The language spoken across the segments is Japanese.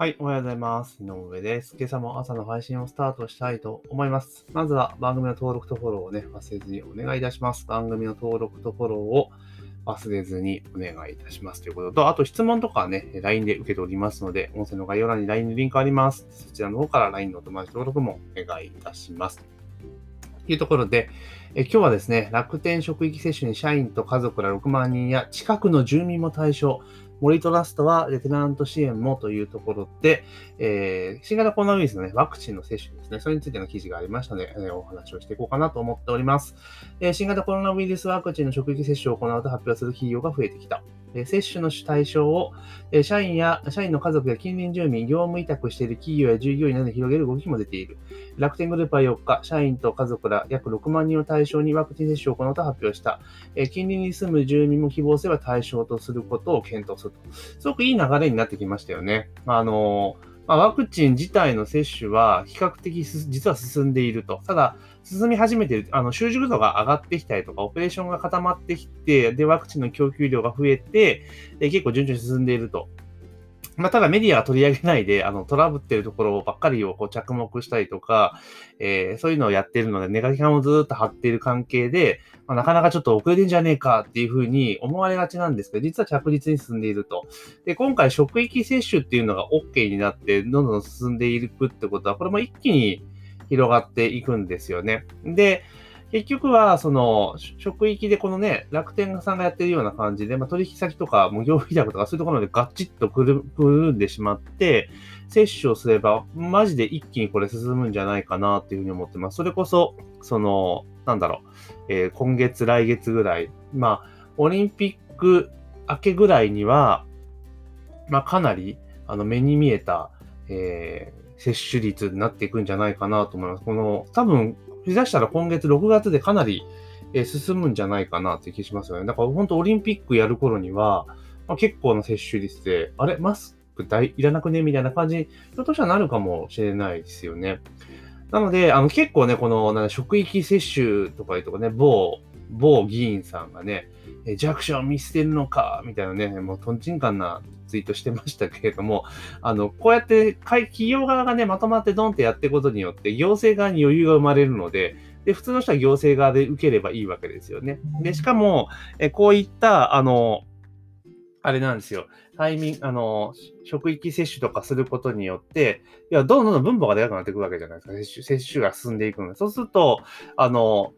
はい、おはようございます。井上です。今朝も朝の配信をスタートしたいと思います。まずは番組の登録とフォローをね、忘れずにお願いいたします。番組の登録とフォローを忘れずにお願いいたします。ということと、あと質問とかはね、LINE で受けておりますので、音声の概要欄に LINE のリンクあります。そちらの方から LINE のお友達登録もお願いいたします。というところで、え今日はですね、楽天職域接種に社員と家族ら6万人や近くの住民も対象、森トラストはテナント支援もというところで、えー新型コロナウイルスの、ね、ワクチンの接種ですね、それについての記事がありましたので、えーお話をしていこうかなと思っております、えー新型コロナウイルスワクチンの職域接種を行うと発表する企業が増えてきた。え接種の対象を、え社員や社員の家族や近隣住民、業務委託している企業や従業員などに広げる動きも出ている。楽天グループは4日、社員と家族ら約6万人を対象にワクチン接種を行うと発表した。え近隣に住む住民も希望すれば対象とすることを検討すると。すごくいい流れになってきましたよね。あのまあ、ワクチン自体の接種は比較的実は進んでいると。ただ、進み始めている、あの、習熟度が上がってきたりとか、オペレーションが固まってきて、で、ワクチンの供給量が増えて、で結構順調に進んでいると。まあ、ただメディアは取り上げないで、あの、トラブってるところばっかりをこう着目したりとか、えーそういうのをやってるので、ネガキャンをずっと張っている関係で、まあ、なかなかちょっと遅れてんじゃねえかっていうふうに思われがちなんですけど、実は着実に進んでいると。で、今回職域接種っていうのが OK になって、どんどん進んでいくってことは、これも一気に広がっていくんですよね。で、結局は、その、職域でこのね、楽天さんがやってるような感じで、まあ、取引先とか、もう業務委託とか、そういうところでガチッとくるくるんでしまって、接種をすれば、マジで一気にこれ進むんじゃないかなっていうふうに思ってます。それこそ、その、なんだろう、えー今月、来月ぐらい、まあ、オリンピック明けぐらいには、まあ、かなり、あの、目に見えた、えー接種率になっていくんじゃないかなと思います。この、多分、日出したら今月6月でかなり、えー進むんじゃないかなって気しますよね。だから本当オリンピックやる頃には、まあ、結構な接種率で、あれ？マスク大いらなくね？みたいな感じに、ひょっとしたらなるかもしれないですよね。なので、あの結構ね、このなん職域接種とかとかね、某、某議員さんがね、え弱者を見捨てるのか、みたいなね、もうトンチンカンなツイートしてましたけれども、あの、こうやって会企業側がね、まとまってドンってやっていくことによって、行政側に余裕が生まれるので、で、普通の人は行政側で受ければいいわけですよね。で、しかも、えこういった、あの、あれなんですよ。タイミング、あの、職域接種とかすることによって、いや、どんどんどん分母がでかくなっていくわけじゃないですか。接種接種が進んでいくので。そうすると、あの、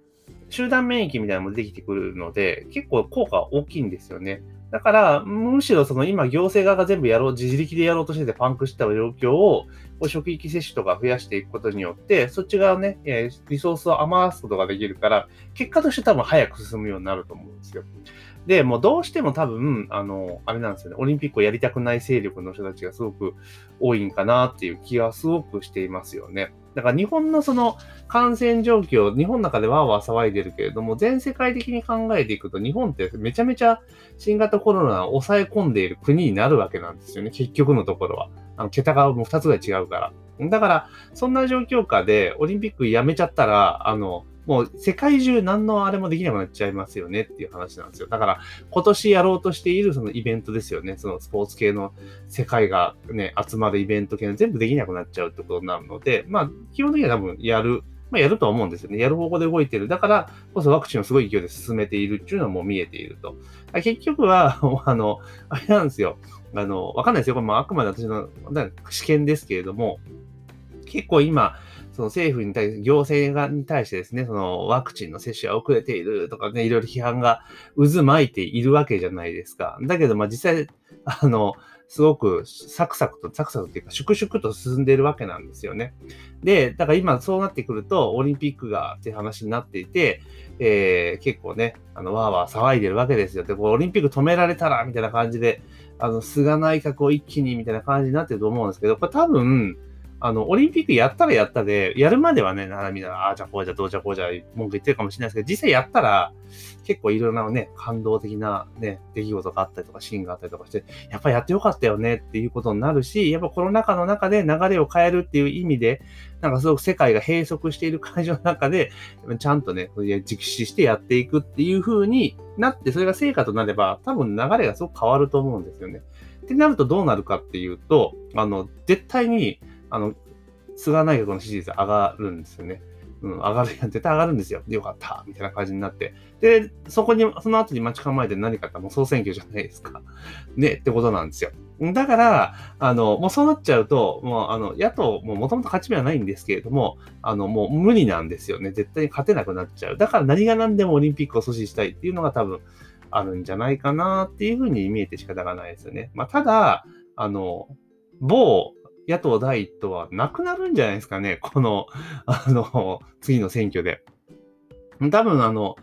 集団免疫みたいなのもできてくるので、結構効果大きいんですよね。だから、むしろその今行政側が全部やろう、自力でやろうとしててパンクした状況を、こう職域接種とか増やしていくことによって、そっち側ね、リソースを余すことができるから、結果として多分早く進むようになると思うんですよ。で、もうどうしても多分、あの、あれなんですよね、オリンピックをやりたくない勢力の人たちがすごく多いんかなっていう気がすごくしていますよね。だから日本のその感染状況、日本の中でわーわー騒いでるけれども、全世界的に考えていくと、日本ってめちゃめちゃ新型コロナを抑え込んでいる国になるわけなんですよね、結局のところは。あの、桁がもう2つぐらい違うから。だから、そんな状況下でオリンピックやめちゃったら、あの、もう世界中何のあれもできなくなっちゃいますよねっていう話なんですよ。だから今年やろうとしているそのイベントですよね。そのスポーツ系の世界がね、集まるイベント系の全部できなくなっちゃうってことになるので、まあ基本的には多分やる。まあやるとは思うんですよね。やる方向で動いてる。だからこそワクチンをすごい勢いで進めているっていうのはもう見えていると。結局は、あの、あれなんですよ。あの、わかんないですよ。これもあくまで私の試験ですけれども、結構今、その政府に対して、行政がに対してですね、そのワクチンの接種が遅れているとかね、いろいろ批判が渦巻いているわけじゃないですか。だけど、まあ実際、あの、すごくサクサクと、サクサクっていうか、粛々と進んでいるわけなんですよね。で、だから今そうなってくると、オリンピックがっていう話になっていて、えー、結構ね、あの、わーわー騒いでるわけですよ。で、こうオリンピック止められたら、みたいな感じで、あの、菅内閣を一気に、みたいな感じになってると思うんですけど、これ多分、あの、オリンピックやったらやったで、やるまではね、なみんな、ああ、じゃこうじゃ、どうじゃこうじゃ、文句言ってるかもしれないですけど、実際やったら、結構いろんなね、感動的なね、出来事があったりとか、シーンがあったりとかして、やっぱやってよかったよねっていうことになるし、やっぱコロナ禍の中で流れを変えるっていう意味で、なんかすごく世界が閉塞している会場の中で、ちゃんとね、実施してやっていくっていう風になって、それが成果となれば、多分流れがすごく変わると思うんですよね。ってなるとどうなるかっていうと、あの、絶対に、あの、菅内閣の支持率上がるんですよね。うん、上がるやん、絶対上がるんですよ。よかった、みたいな感じになって。で、そこに、その後に待ち構えて何かってもう総選挙じゃないですか。ね、ってことなんですよ。だから、あの、もうそうなっちゃうと、もう、あの、野党、もう元々勝ち目はないんですけれども、あの、もう無理なんですよね。絶対に勝てなくなっちゃう。だから何が何でもオリンピックを阻止したいっていうのが多分あるんじゃないかなっていうふうに見えて仕方がないですよね。まあ、ただ、あの、某野党第一党はなくなるんじゃないですかね。この、あの、次の選挙で。多分、あの、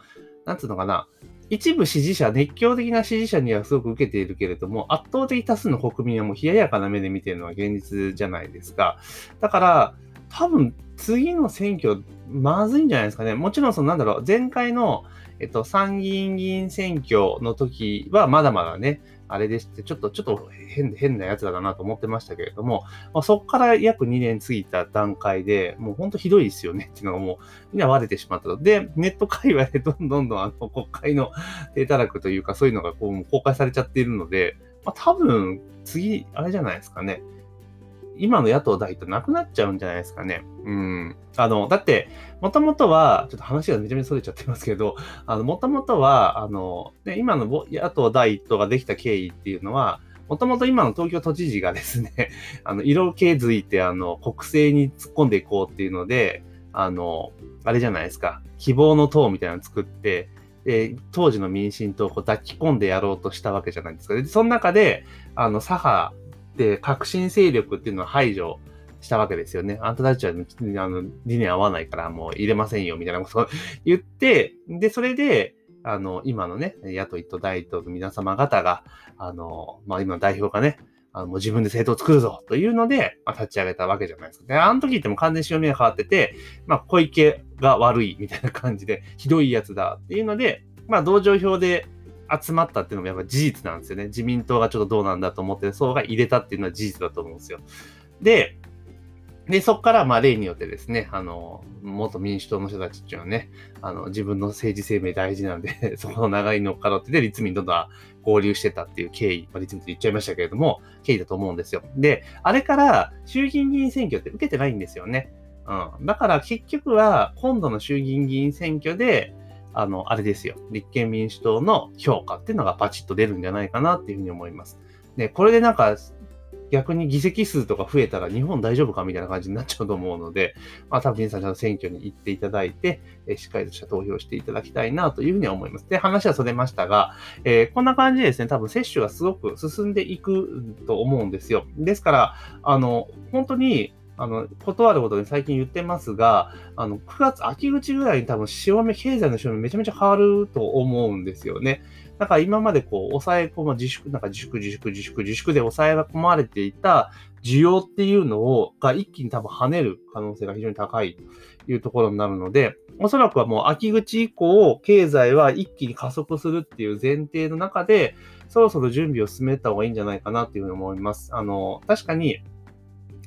なんつうのかな。一部支持者、熱狂的な支持者にはすごく受けているけれども、圧倒的多数の国民はもう冷ややかな目で見ているのは現実じゃないですか。だから、多分、次の選挙、まずいんじゃないですかね。もちろん、その、なんだろう、前回の、えっと、参議院議員選挙の時は、まだまだね、あれでして、ちょっと、ちょっと変変な奴らだなと思ってましたけれども、まあ、そこから約2年過ぎた段階で、もう本当ひどいですよねっていうのがもう、みんな割れてしまったと。で、ネット界隈で どんどんどんあの国会の低たらくというか、そういうのがこう公開されちゃっているので、まあ、多分、次、あれじゃないですかね。今の野党第一党なくなっちゃうんじゃないですかね。うん。あの、だって、もともとは、ちょっと話がめちゃめちゃ逸れちゃってますけど、あの、もともとは、あの、ね、今の野党第一党ができた経緯っていうのは、もともと今の東京都知事がですね、あの、色気づいて、あの、国政に突っ込んでいこうっていうので、あの、あれじゃないですか、希望の党みたいなのを作って、で、当時の民進党を抱き込んでやろうとしたわけじゃないですか。で、その中で、あの、左派で革新勢力っていうのを排除したわけですよね。あんたたちは、あの、理念合わないからもう入れませんよ、みたいなことを言って、で、それで、あの、今のね、野党一党大党の皆様方が、あの、まあ、今の代表がね、あの、もう自分で政党を作るぞというので、まあ、立ち上げたわけじゃないですか。で、あの時っても完全に潮目が変わってて、まあ、小池が悪いみたいな感じで、ひどいやつだっていうので、まあ、同情票で集まったっていうのもやっぱ事実なんですよね。自民党がちょっとどうなんだと思ってる層が入れたっていうのは事実だと思うんですよ。で、で、そこから、まあ、例によってですね、あの、元民主党の人たちっていうのはね、あの、自分の政治生命大事なんで そこの流れに乗っかろうってで、立民とは合流してたっていう経緯、まあ、立民と言っちゃいましたけれども、経緯だと思うんですよ。で、あれから衆議院議員選挙って受けてないんですよね。うん。だから結局は、今度の衆議院議員選挙で、あの、あれですよ。立憲民主党の評価っていうのがバチッと出るんじゃないかなっていうふうに思います。で、これでなんか、逆に議席数とか増えたら日本大丈夫かみたいな感じになっちゃうと思うので、まあ多分皆さんちゃんと選挙に行っていただいて、えしっかりとした投票していただきたいなというふうに思います。で、話はそれましたが、えー、こんな感じでですね、多分接種がすごく進んでいくと思うんですよ。ですから、あの、本当にあの、断ることに最近言ってますが、あの、9月秋口ぐらいに多分潮目、経済の潮目めちゃめちゃ変わると思うんですよね。だから今までこう、抑え込む自粛、なんか自粛、自粛、自粛、自粛で抑え込まれていた需要っていうのを、が一気に多分跳ねる可能性が非常に高いというところになるので、おそらくはもう秋口以降、経済は一気に加速するっていう前提の中で、そろそろ準備を進めた方がいいんじゃないかなっていうふうに思います。あの、確かに、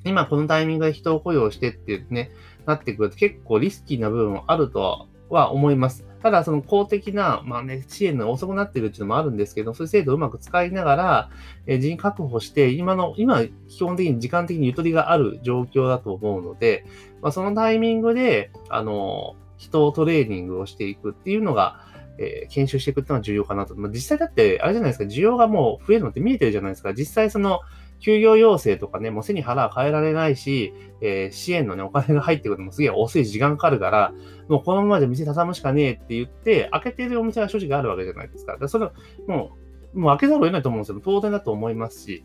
今このタイミングで人を雇用してってね、なってくると結構リスキーな部分もあるとは思います。ただ、その公的な、まあね、支援が遅くなってるっていうのもあるんですけど、そういう制度をうまく使いながら、え人員確保して、今の、今、基本的に時間的にゆとりがある状況だと思うので、まあ、そのタイミングで、あの、人をトレーニングをしていくっていうのが、えー、研修していくっていうのは重要かなと。まあ、実際だって、あれじゃないですか、需要がもう増えるのって見えてるじゃないですか。実際その、休業要請とかね、もう背に腹は変えられないし、えー、支援のね、お金が入ってくるのもすげえ遅い時間かかるから、もうこのままじゃ店畳むしかねえって言って、開けてるお店が正直あるわけじゃないですか。だからそれ、もう、もう開けざるを得ないと思うんですよ。当然だと思いますし。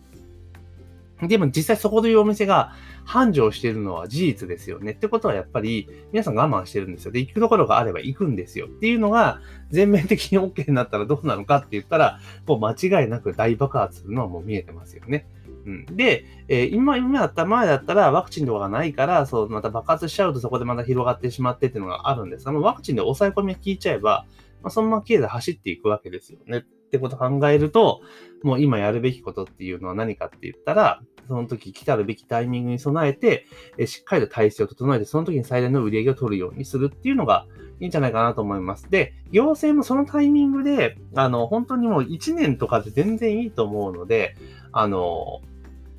でも実際そこでいうお店が繁盛しているのは事実ですよね。ってことはやっぱり皆さん我慢してるんですよ。で、行くところがあれば行くんですよ。っていうのが全面的に OK になったらどうなのかって言ったら、もう間違いなく大爆発するのはもう見えてますよね。うん、で、えー、今、今だった、前だったらワクチンとかがないから、そう、また爆発しちゃうとそこでまた広がってしまってっていうのがあるんですが、もうワクチンで抑え込みが効いちゃえば、まあ、そのまま経済走っていくわけですよね。ってことを考えると、もう今やるべきことっていうのは何かって言ったら、その時来たるべきタイミングに備えて、えしっかりと体制を整えて、その時に最大の売り上げを取るようにするっていうのがいいんじゃないかなと思います。で、行政もそのタイミングで、あの、本当にもう1年とかで全然いいと思うので、あの、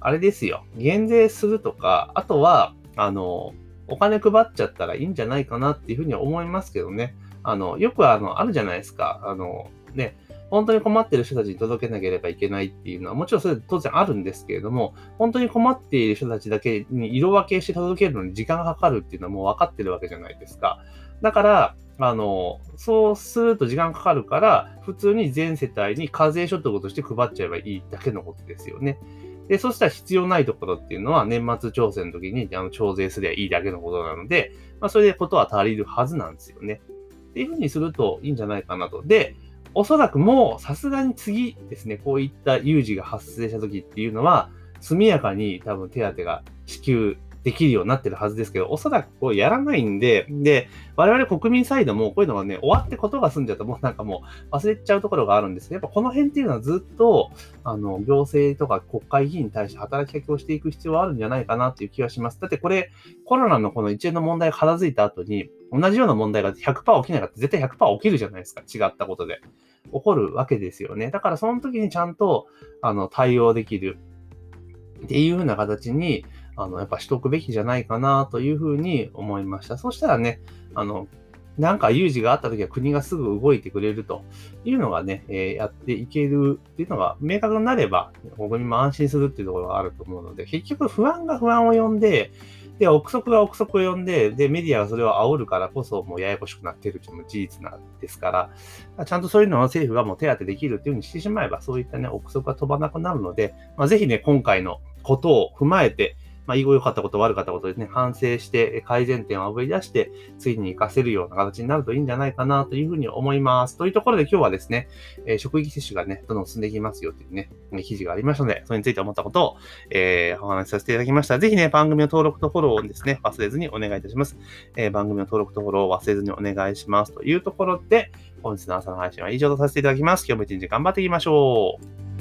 あれですよ。減税するとか、あとは、あの、お金配っちゃったらいいんじゃないかなっていうふうに思いますけどね。あの、よくあの、あるじゃないですか。あの、ね、本当に困ってる人たちに届けなければいけないっていうのは、もちろんそれ当然あるんですけれども、本当に困っている人たちだけに色分けして届けるのに時間がかかるっていうのはもう分かってるわけじゃないですか。だから、あの、そうすると時間かかるから、普通に全世帯に課税所得として配っちゃえばいいだけのことですよね。で、そしたら必要ないところっていうのは年末調整の時にあの調整すればいいだけのことなので、まあ、それでことは足りるはずなんですよね。っていうふうにするといいんじゃないかなと。で、おそらくもうさすがに次ですね、こういった有事が発生した時っていうのは、速やかに多分手当が支給できるようになってるはずですけど、おそらくこうやらないんで、で、我々国民サイドもこういうのがね、終わってことが済んじゃうともうなんかもう忘れちゃうところがあるんですけど、やっぱこの辺っていうのはずっと、あの、行政とか国会議員に対して働きかけをしていく必要はあるんじゃないかなっていう気がします。だってこれ、コロナのこの一連の問題が片付いた後に、同じような問題が100%起きないかった絶対100%起きるじゃないですか。違ったことで。起こるわけですよね。だからその時にちゃんと、あの、対応できるっていうふうな形に、あの、やっぱしとくべきじゃないかなというふうに思いました。そしたらね、あの、なんか有事があった時は国がすぐ動いてくれるというのがね、えー、やっていけるっていうのが明確になれば、国民も安心するっていうところがあると思うので、結局不安が不安を呼んで、で、憶測が憶測を呼んで、で、メディアがそれを煽るからこそ、もうややこしくなっているというのも事実なんですから、ちゃんとそういうのを政府がもう手当てできるっていうふうにしてしまえば、そういったね、憶測が飛ばなくなるので、まあ、ぜひね、今回のことを踏まえて、まあ、いい良かったこと、悪かったことですね、反省して、改善点をあぶり出して、次に活かせるような形になるといいんじゃないかなというふうに思います。というところで今日はですね、え、職域接種がね、どんどん進んでいきますよっていうね、記事がありましたので、それについて思ったことを、えー、お話しさせていただきました。ぜひね、番組の登録とフォローをですね、忘れずにお願いいたします。えー、番組の登録とフォローを忘れずにお願いします。というところで、本日の朝の配信は以上とさせていただきます。今日も一日頑張っていきましょう。